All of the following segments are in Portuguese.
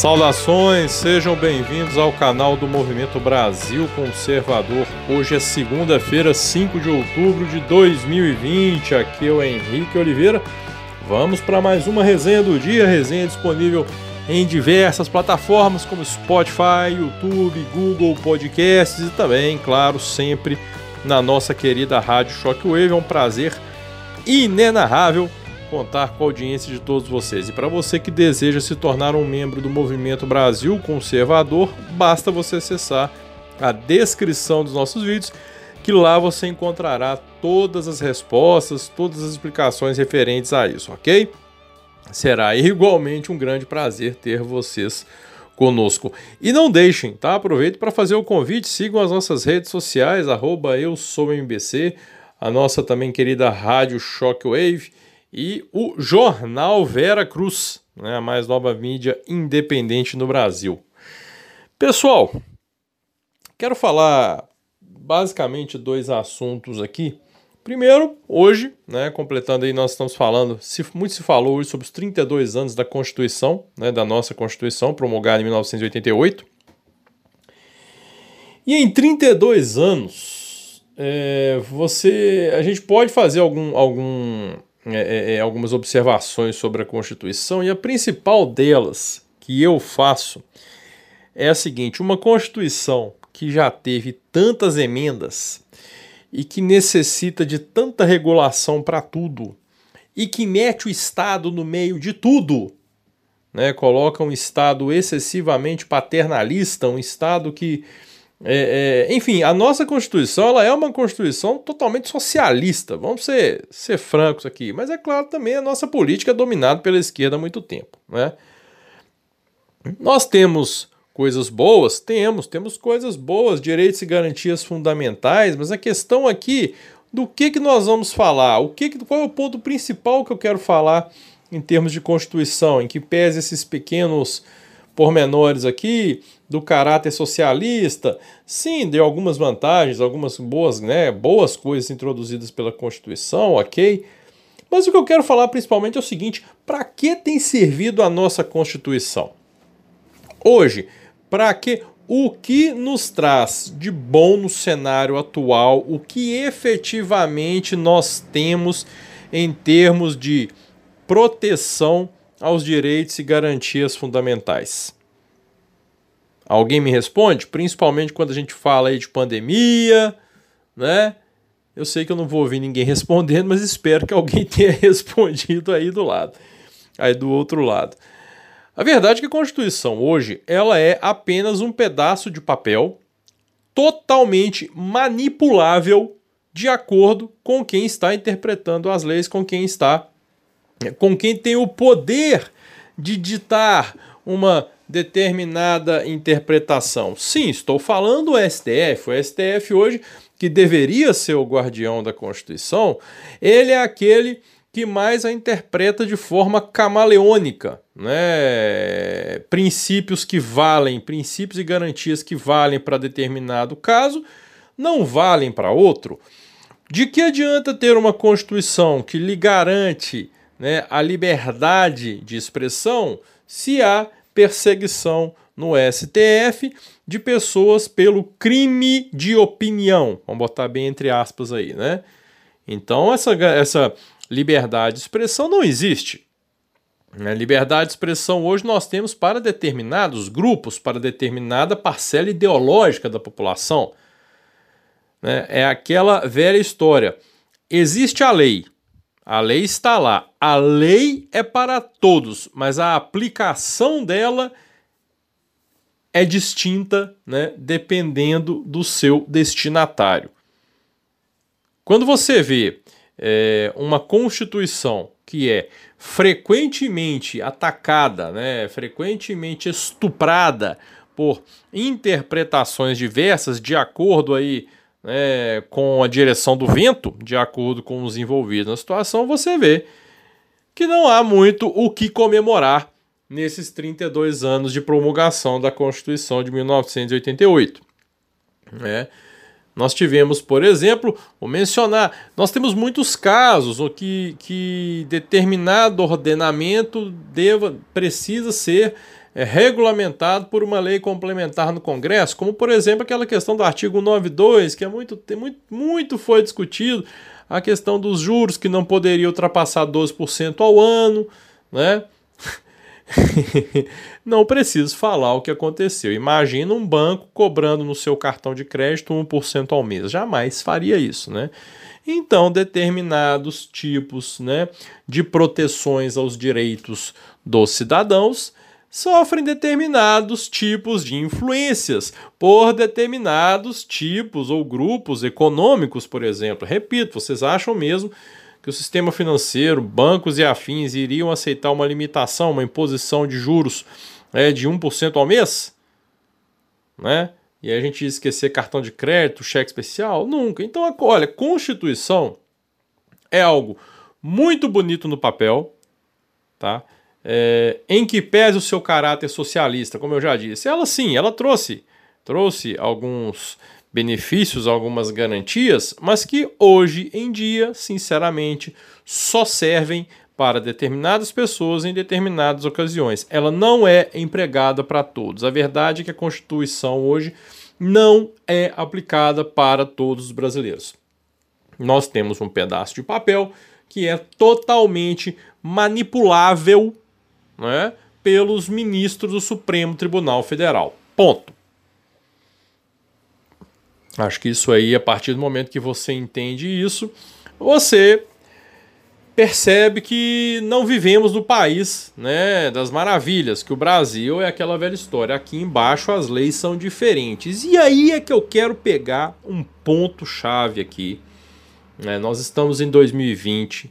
Saudações, sejam bem-vindos ao canal do Movimento Brasil Conservador. Hoje é segunda-feira, 5 de outubro de 2020. Aqui é o Henrique Oliveira. Vamos para mais uma resenha do dia, resenha disponível em diversas plataformas como Spotify, YouTube, Google Podcasts e também, claro, sempre na nossa querida Rádio Shockwave. É um prazer inenarrável contar com a audiência de todos vocês. E para você que deseja se tornar um membro do Movimento Brasil Conservador, basta você acessar a descrição dos nossos vídeos, que lá você encontrará todas as respostas, todas as explicações referentes a isso, ok? Será igualmente um grande prazer ter vocês conosco. E não deixem, tá? Aproveito para fazer o convite, sigam as nossas redes sociais, arroba eu sou MBC, a nossa também querida Rádio Shockwave, e o Jornal Vera Cruz, né, a mais nova mídia independente no Brasil. Pessoal, quero falar basicamente dois assuntos aqui. Primeiro, hoje, né, completando aí, nós estamos falando, se, muito se falou hoje sobre os 32 anos da Constituição, né, da nossa Constituição, promulgada em 1988. E em 32 anos, é, você, a gente pode fazer algum, algum é, é, é, algumas observações sobre a Constituição, e a principal delas que eu faço é a seguinte: uma Constituição que já teve tantas emendas e que necessita de tanta regulação para tudo e que mete o Estado no meio de tudo, né? coloca um Estado excessivamente paternalista, um Estado que é, é, enfim, a nossa Constituição ela é uma Constituição totalmente socialista, vamos ser, ser francos aqui, mas é claro também a nossa política é dominada pela esquerda há muito tempo. Né? Nós temos coisas boas? Temos, temos coisas boas, direitos e garantias fundamentais, mas a questão aqui do que, que nós vamos falar, o que, qual é o ponto principal que eu quero falar em termos de Constituição, em que pese esses pequenos pormenores aqui do caráter socialista, sim, deu algumas vantagens, algumas boas, né, boas coisas introduzidas pela Constituição, ok. Mas o que eu quero falar principalmente é o seguinte: para que tem servido a nossa Constituição? Hoje, para que o que nos traz de bom no cenário atual, o que efetivamente nós temos em termos de proteção aos direitos e garantias fundamentais? Alguém me responde? Principalmente quando a gente fala aí de pandemia, né? Eu sei que eu não vou ouvir ninguém respondendo, mas espero que alguém tenha respondido aí do lado, aí do outro lado. A verdade é que a Constituição hoje ela é apenas um pedaço de papel totalmente manipulável de acordo com quem está interpretando as leis, com quem está com quem tem o poder de ditar uma determinada interpretação. Sim, estou falando do STF. O STF hoje, que deveria ser o guardião da Constituição, ele é aquele que mais a interpreta de forma camaleônica, né? Princípios que valem, princípios e garantias que valem para determinado caso, não valem para outro. De que adianta ter uma Constituição que lhe garante né, a liberdade de expressão se há perseguição no STF de pessoas pelo crime de opinião? Vamos botar bem entre aspas aí, né? Então, essa, essa liberdade de expressão não existe. Né? liberdade de expressão hoje nós temos para determinados grupos, para determinada parcela ideológica da população. Né? É aquela velha história. Existe a lei, a lei está lá. A lei é para todos, mas a aplicação dela é distinta, né, dependendo do seu destinatário. Quando você vê é, uma Constituição que é frequentemente atacada, né, frequentemente estuprada por interpretações diversas de acordo aí né, com a direção do vento, de acordo com os envolvidos na situação, você vê que não há muito o que comemorar nesses 32 anos de promulgação da Constituição de 1988. Né? Nós tivemos, por exemplo, vou mencionar, nós temos muitos casos o que, que determinado ordenamento deva, precisa ser é regulamentado por uma lei complementar no Congresso, como por exemplo aquela questão do artigo 92, que é muito, tem muito, muito foi discutido, a questão dos juros que não poderia ultrapassar 12% ao ano, né? não preciso falar o que aconteceu. Imagina um banco cobrando no seu cartão de crédito 1% ao mês. Jamais faria isso, né? Então, determinados tipos né, de proteções aos direitos dos cidadãos sofrem determinados tipos de influências por determinados tipos ou grupos econômicos, por exemplo. Repito, vocês acham mesmo que o sistema financeiro, bancos e afins iriam aceitar uma limitação, uma imposição de juros é, de 1% ao mês? Né? E a gente ia esquecer cartão de crédito, cheque especial? Nunca. Então, olha, Constituição é algo muito bonito no papel, tá? É, em que pese o seu caráter socialista, como eu já disse. Ela sim, ela trouxe, trouxe alguns benefícios, algumas garantias, mas que hoje em dia, sinceramente, só servem para determinadas pessoas em determinadas ocasiões. Ela não é empregada para todos. A verdade é que a Constituição hoje não é aplicada para todos os brasileiros. Nós temos um pedaço de papel que é totalmente manipulável né, pelos ministros do Supremo Tribunal Federal. Ponto. Acho que isso aí, a partir do momento que você entende isso, você percebe que não vivemos no país né, das maravilhas, que o Brasil é aquela velha história. Aqui embaixo as leis são diferentes. E aí é que eu quero pegar um ponto-chave aqui. Né? Nós estamos em 2020,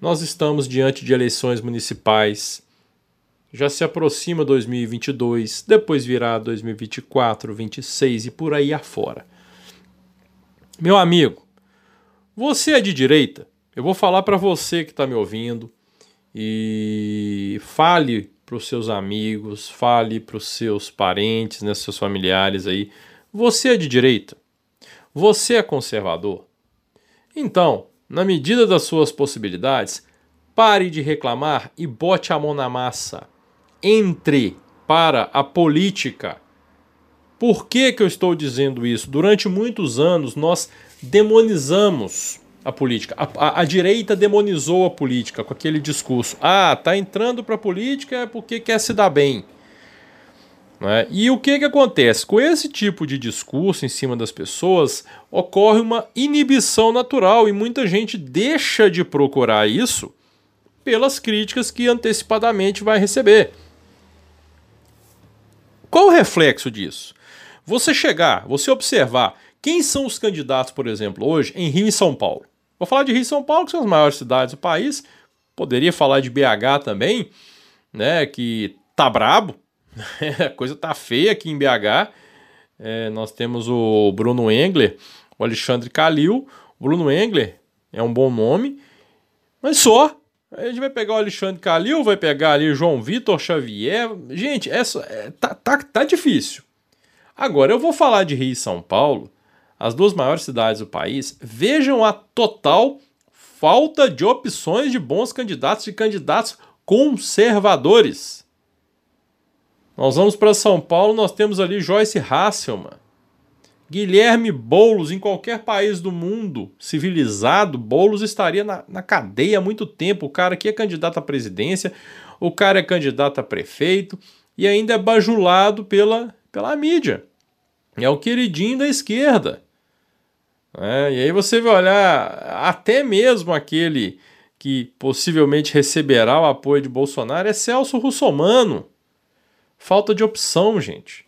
nós estamos diante de eleições municipais. Já se aproxima 2022, depois virá 2024, 2026 e por aí afora. Meu amigo, você é de direita? Eu vou falar para você que está me ouvindo e fale para os seus amigos, fale para os seus parentes, né, seus familiares aí. Você é de direita? Você é conservador? Então, na medida das suas possibilidades, pare de reclamar e bote a mão na massa. Entre para a política por que, que eu estou dizendo isso? Durante muitos anos nós demonizamos a política. A, a, a, direita demonizou a política com aquele discurso. Ah, tá entrando para a política é porque quer se dar bem. Né? E o que, que acontece? Com esse tipo de discurso em cima das pessoas, ocorre uma inibição natural e muita gente deixa de procurar isso pelas críticas que antecipadamente vai receber. Qual o reflexo disso? Você chegar, você observar quem são os candidatos, por exemplo, hoje em Rio e São Paulo. Vou falar de Rio e São Paulo, que são as maiores cidades do país. Poderia falar de BH também, né? Que tá brabo, a coisa tá feia aqui em BH. É, nós temos o Bruno Engler, o Alexandre Calil. Bruno Engler é um bom nome, mas só. A gente vai pegar o Alexandre Calil, vai pegar ali João Vitor Xavier. Gente, essa, é, tá, tá, tá difícil. Agora, eu vou falar de Rio e São Paulo, as duas maiores cidades do país. Vejam a total falta de opções de bons candidatos, de candidatos conservadores. Nós vamos para São Paulo, nós temos ali Joyce Hasselman, Guilherme Boulos, em qualquer país do mundo civilizado, Boulos estaria na, na cadeia há muito tempo. O cara que é candidato à presidência, o cara é candidato a prefeito e ainda é bajulado pela pela mídia. É o queridinho da esquerda. É, e aí você vai olhar até mesmo aquele que possivelmente receberá o apoio de Bolsonaro é Celso Russomano. Falta de opção, gente.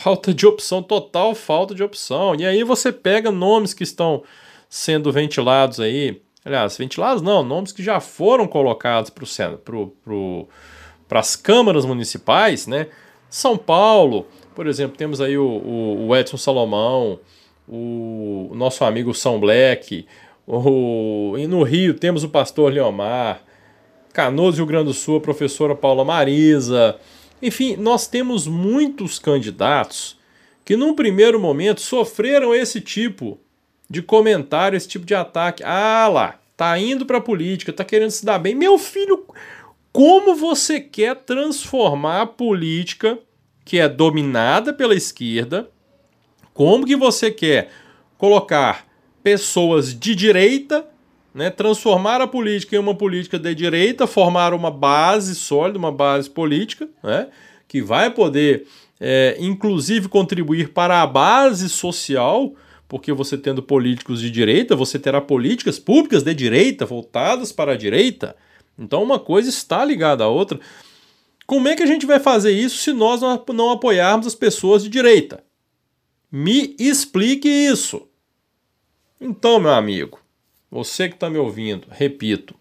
Falta de opção, total falta de opção. E aí você pega nomes que estão sendo ventilados aí. Aliás, ventilados não, nomes que já foram colocados para pro, pro, as câmaras municipais, né? São Paulo, por exemplo, temos aí o, o, o Edson Salomão, o, o, nosso amigo São Black, o, e no Rio temos o pastor Leomar, Canoas, Rio Grande do Sul, a professora Paula Marisa. Enfim, nós temos muitos candidatos que num primeiro momento sofreram esse tipo de comentário, esse tipo de ataque. Ah lá, tá indo para política, tá querendo se dar bem. Meu filho, como você quer transformar a política que é dominada pela esquerda, como que você quer colocar pessoas de direita, né, transformar a política em uma política de direita, formar uma base sólida, uma base política, né, que vai poder, é, inclusive, contribuir para a base social, porque você tendo políticos de direita, você terá políticas públicas de direita, voltadas para a direita. Então, uma coisa está ligada à outra. Como é que a gente vai fazer isso se nós não apoiarmos as pessoas de direita? Me explique isso. Então, meu amigo, você que está me ouvindo, repito,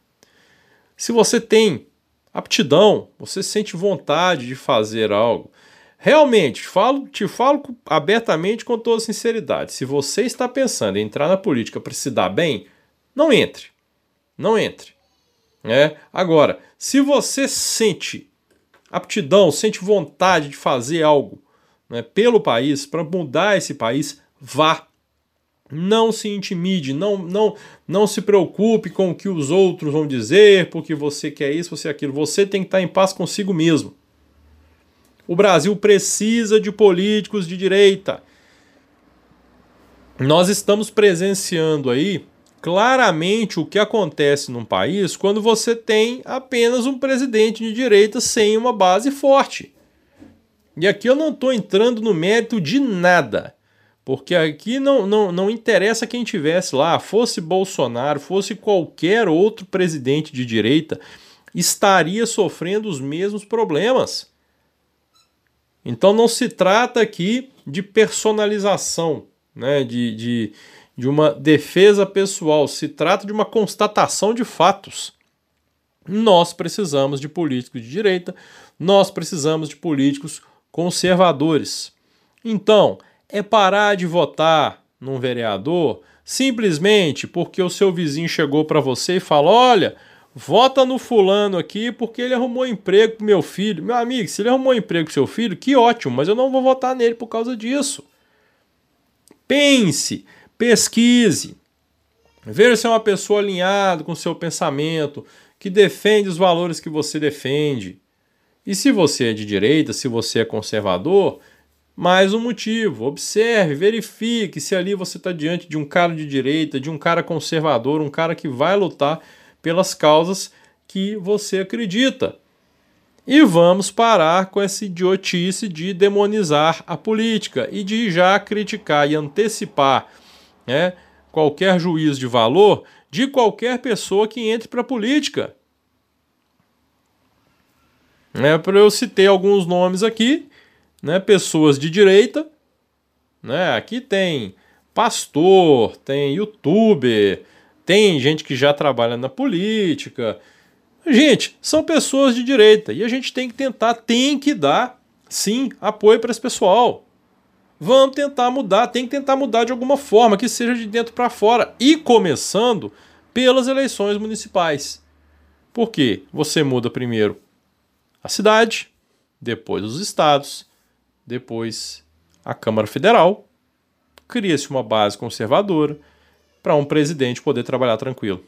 se você tem aptidão, você sente vontade de fazer algo, realmente, falo, te falo abertamente com toda sinceridade. Se você está pensando em entrar na política para se dar bem, não entre. Não entre. É? Agora, se você sente aptidão, sente vontade de fazer algo né, pelo país, para mudar esse país, vá. Não se intimide, não, não, não se preocupe com o que os outros vão dizer, porque você quer isso, você quer aquilo. Você tem que estar em paz consigo mesmo. O Brasil precisa de políticos de direita. Nós estamos presenciando aí claramente o que acontece num país quando você tem apenas um presidente de direita sem uma base forte. E aqui eu não estou entrando no mérito de nada. Porque aqui não, não, não interessa quem tivesse lá, fosse Bolsonaro, fosse qualquer outro presidente de direita, estaria sofrendo os mesmos problemas. Então não se trata aqui de personalização, né, de, de, de uma defesa pessoal, se trata de uma constatação de fatos. Nós precisamos de políticos de direita, nós precisamos de políticos conservadores. Então, é parar de votar num vereador simplesmente porque o seu vizinho chegou para você e falou: olha, vota no fulano aqui porque ele arrumou emprego pro meu filho. Meu amigo, se ele arrumou emprego pro seu filho, que ótimo, mas eu não vou votar nele por causa disso. Pense, pesquise, veja se é uma pessoa alinhada com o seu pensamento, que defende os valores que você defende. E se você é de direita, se você é conservador, mais um motivo. Observe, verifique se ali você está diante de um cara de direita, de um cara conservador, um cara que vai lutar pelas causas que você acredita. E vamos parar com essa idiotice de demonizar a política e de já criticar e antecipar né, qualquer juízo de valor de qualquer pessoa que entre para a política. É, eu citei alguns nomes aqui né, pessoas de direita, né? Aqui tem pastor, tem youtuber, tem gente que já trabalha na política. Gente, são pessoas de direita e a gente tem que tentar, tem que dar, sim, apoio para esse pessoal. Vamos tentar mudar, tem que tentar mudar de alguma forma, que seja de dentro para fora e começando pelas eleições municipais. Por quê? Você muda primeiro a cidade, depois os estados, depois a Câmara Federal, cria-se uma base conservadora para um presidente poder trabalhar tranquilo.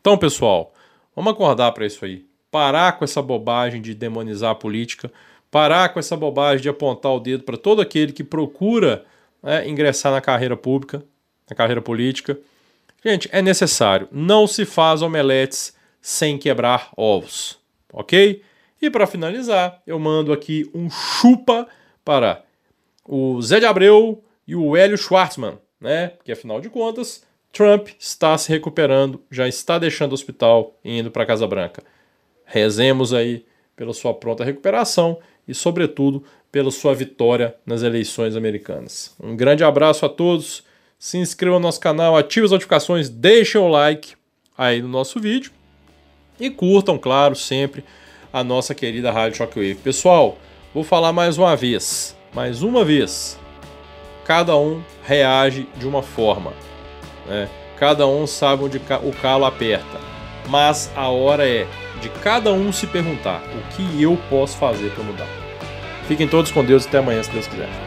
Então, pessoal, vamos acordar para isso aí. Parar com essa bobagem de demonizar a política, parar com essa bobagem de apontar o dedo para todo aquele que procura né, ingressar na carreira pública, na carreira política. Gente, é necessário. Não se faz omeletes sem quebrar ovos, ok? E para finalizar, eu mando aqui um chupa para o Zé de Abreu e o Hélio Schwartzman, né? Porque afinal de contas, Trump está se recuperando, já está deixando o hospital e indo para a Casa Branca. Rezemos aí pela sua pronta recuperação e, sobretudo, pela sua vitória nas eleições americanas. Um grande abraço a todos. Se inscrevam no nosso canal, ativem as notificações, deixem o like aí no nosso vídeo e curtam, claro, sempre a nossa querida Rádio Shockwave. Pessoal, vou falar mais uma vez, mais uma vez. Cada um reage de uma forma, né? Cada um sabe onde o calo aperta, mas a hora é de cada um se perguntar o que eu posso fazer para mudar. Fiquem todos com Deus e até amanhã, se Deus quiser.